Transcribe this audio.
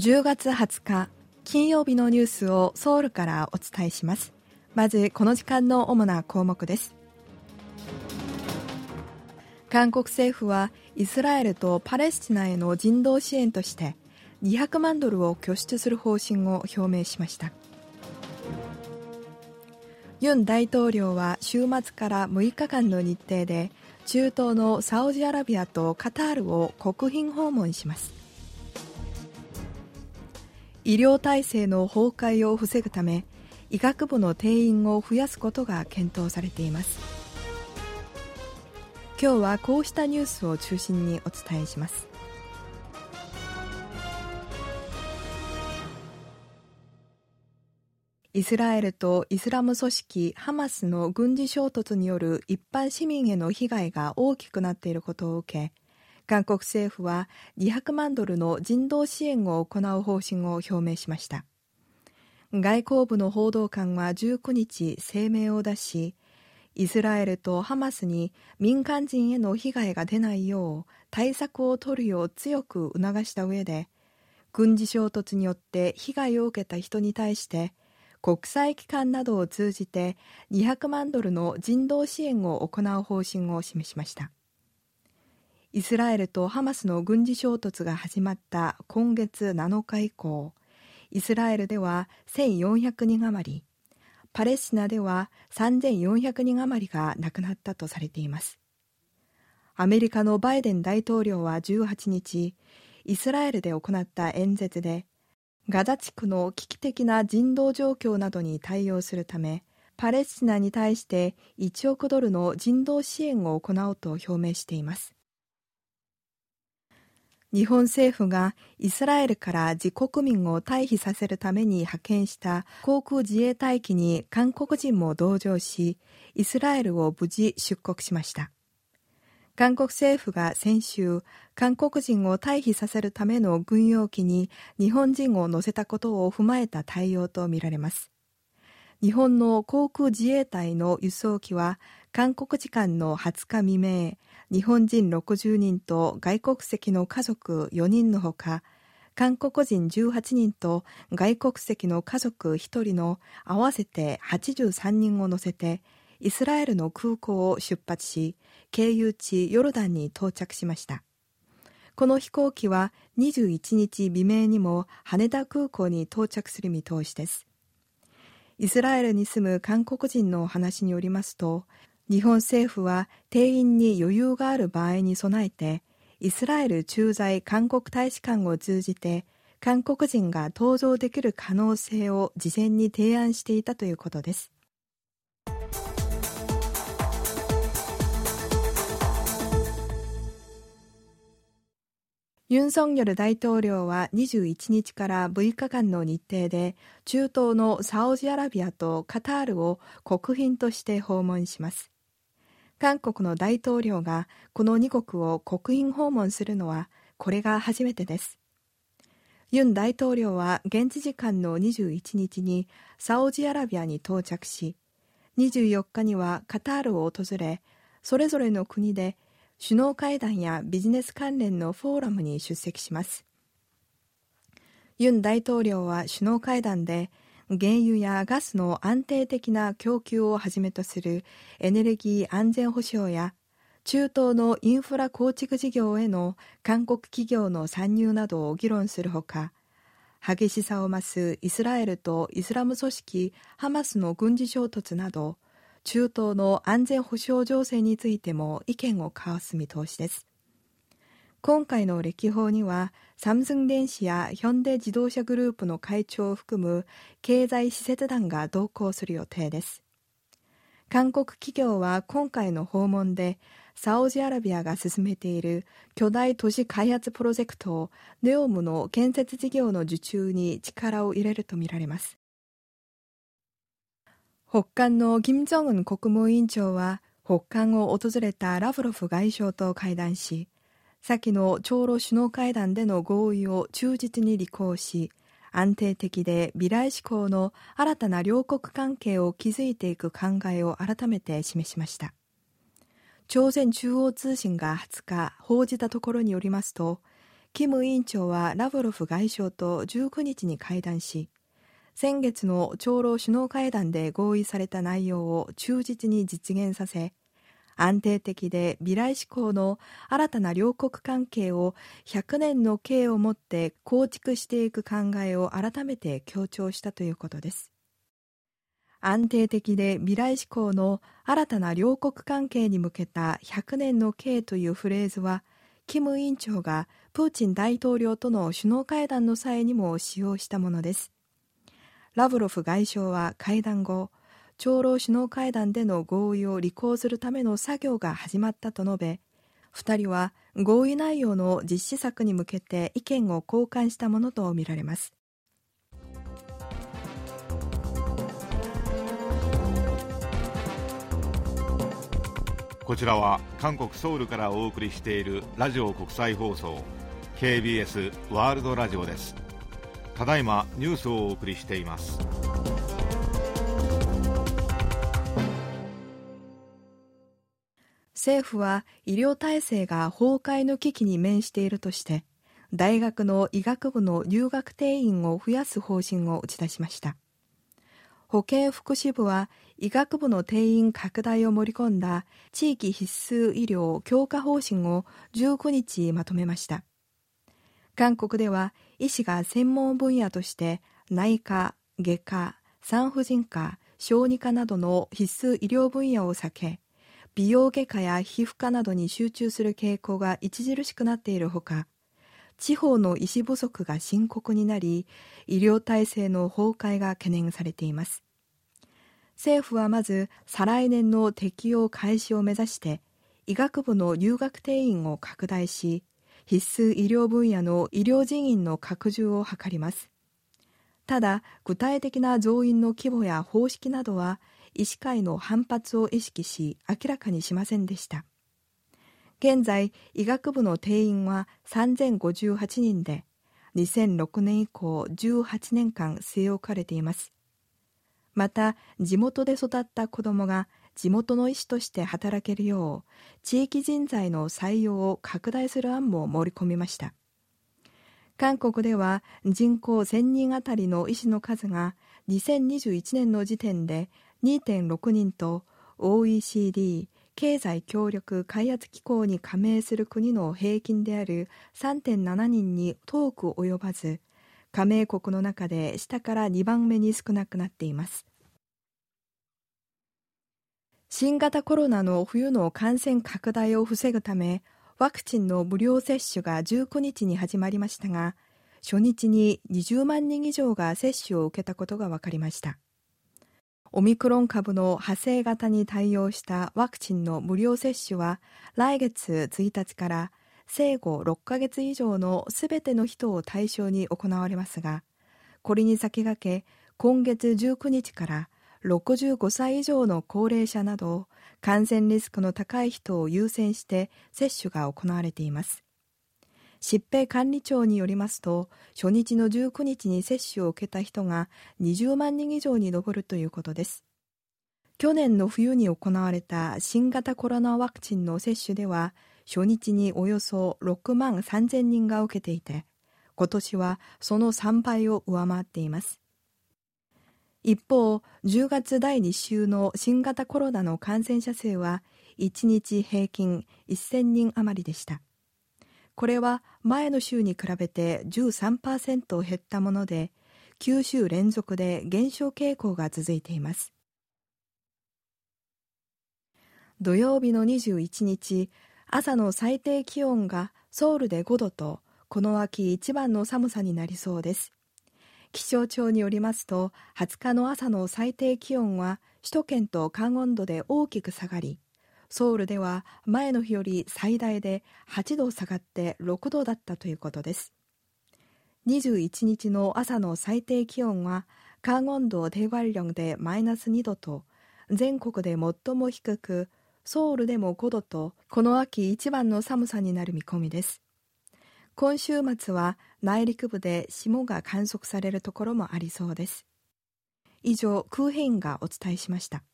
10月20日金曜日のニュースをソウルからお伝えします。まずこの時間の主な項目です。韓国政府はイスラエルとパレスチナへの人道支援として200万ドルを拠出する方針を表明しました。ユン大統領は週末から6日間の日程で中東のサウジアラビアとカタールを国賓訪問します。医療体制の崩壊を防ぐため医学部の定員を増やすことが検討されています。今日はこうしたニュースを中心にお伝えします。イスラエルとイスラム組織ハマスの軍事衝突による一般市民への被害が大きくなっていることを受け韓国政府は200万ドルの人道支援を行う方針を表明しました。外交部の報道官は19日声明を出しイスラエルとハマスに民間人への被害が出ないよう対策を取るよう強く促した上で軍事衝突によって被害を受けた人に対して国際機関などを通じて200万ドルの人道支援を行う方針を示しました。イスラエルとハマスの軍事衝突が始まった今月7日以降イスラエルでは1400人余りパレスチナでは3400人余りが亡くなったとされています。アメリカのバイデン大統領は18日イスラエルで行った演説でガザ地区の危機的な人道状況などに対応するためパレスチナに対して1億ドルの人道支援を行うと表明しています。日本政府がイスラエルから自国民を退避させるために派遣した航空自衛隊機に韓国人も同乗し、イスラエルを無事出国しました。韓国政府が先週、韓国人を退避させるための軍用機に日本人を乗せたことを踏まえた対応とみられます。日本の航空自衛隊の輸送機は韓国時間の20日未明、日本人60人と外国籍の家族4人のほか、韓国人18人と外国籍の家族1人の合わせて83人を乗せて、イスラエルの空港を出発し、経由地ヨルダンに到着しました。この飛行機は21日未明にも羽田空港に到着する見通しです。イスラエルに住む韓国人の話によりますと、日本政府は定員に余裕がある場合に備えてイスラエル駐在韓国大使館を通じて韓国人が搭乗できる可能性を事前に提案していたということです。ユン・ソンニョル大統領は21日から6日間の日程で中東のサウジアラビアとカタールを国賓として訪問します韓国の大統領がこの2国を国賓訪問するのはこれが初めてです。ユン大統領は現地時間の21日にサウジアラビアに到着し、24日にはカタールを訪れ、それぞれの国で首脳会談やビジネス関連のフォーラムに出席します。ユン大統領は首脳会談で原油やガスの安定的な供給をはじめとするエネルギー安全保障や中東のインフラ構築事業への韓国企業の参入などを議論するほか激しさを増すイスラエルとイスラム組織ハマスの軍事衝突など中東の安全保障情勢についても意見を交わす見通しです。今回の歴訪にはサムスン電子やヒョンデ自動車グループの会長を含む経済施設団が同行する予定です。韓国企業は今回の訪問でサウジアラビアが進めている巨大都市開発プロジェクトネオムの建設事業の受注に力を入れるとみられます。北韓の金正恩国務委員長は北韓を訪れたラブロフ外相と会談し先の朝ロ首脳会談での合意を忠実に履行し、安定的で未来志向の新たな両国関係を築いていく考えを改めて示しました。朝鮮中央通信が20日報じたところによりますと、キム委員長はラブロフ外相と19日に会談し、先月の長老首脳会談で合意された内容を忠実に実現させ、安定的で未来志向の新たな両国関係を100年の計をもって構築していく考えを改めて強調したということです。安定的で未来志向の新たな両国関係に向けた100年の計というフレーズは、キム委員長がプーチン大統領との首脳会談の際にも使用したものです。ラブロフ外相は会談後、長老首脳会談での合意を履行するための作業が始まったと述べ、2人は合意内容の実施策に向けて意見を交換したものとみられます。こちらは韓国ソウルからお送りしているラジオ国際放送 KBS ワールドラジオですただいまニュースをお送りしています。政府は医療体制が崩壊の危機に面しているとして大学の医学部の留学定員を増やす方針を打ち出しました。保健福祉部は医学部の定員拡大を盛り込んだ地域必須医療強化方針を19日まとめました。韓国では医師が専門分野として内科、外科、産婦人科、小児科などの必須医療分野を避け美容外科や皮膚科などに集中する傾向が著しくなっているほか、地方の医師不足が深刻になり、医療体制の崩壊が懸念されています。政府はまず、再来年の適用開始を目指して、医学部の留学定員を拡大し、必須医療分野の医療人員の拡充を図ります。ただ、具体的な増員の規模や方式などは、医師会の反発を意識し明らかにしませんでした現在医学部の定員は3058人で2006年以降18年間据え置かれていますまた地元で育った子どもが地元の医師として働けるよう地域人材の採用を拡大する案も盛り込みました。韓国では人口1000人あたりの医師の数が2021年の時点で2.6人と OECD 経済協力開発機構に加盟する国の平均である3.7人に遠く及ばず加盟国の中で下から2番目に少なくなっています。新型コロナの冬の感染拡大を防ぐためワクチンの無料接種が19日に始まりましたが初日に20万人以上が接種を受けたことが分かりました。オミクロン株の派生型に対応したワクチンの無料接種は来月1日から生後6ヶ月以上のすべての人を対象に行われますが、これに先駆け今月19日から65歳以上の高齢者など感染リスクの高い人を優先して接種が行われています。疾病管理庁によりますと初日の19日に接種を受けた人が20万人以上に上るということです去年の冬に行われた新型コロナワクチンの接種では初日におよそ6万3000人が受けていて今年はその3倍を上回っています一方10月第2週の新型コロナの感染者数は1日平均1000人余りでした。これは前の週に比べて13%減ったもので9週連続で減少傾向が続いています。土曜日の21日朝の最低気温がソウルで5度とこの秋一番の寒さになりそうです。気象庁によりますと20日の朝の最低気温は首都圏と関温度で大きく下がりソウルでは前の日より最大で8度下がって6度だったということです。21日の朝の最低気温はカンウォンドデワリリョンでマイナス2度と全国で最も低くソウルでも5度とこの秋一番の寒さになる見込みです。今週末は内陸部で霜が観測されるところもありそうです。以上クーヘンがお伝えしました。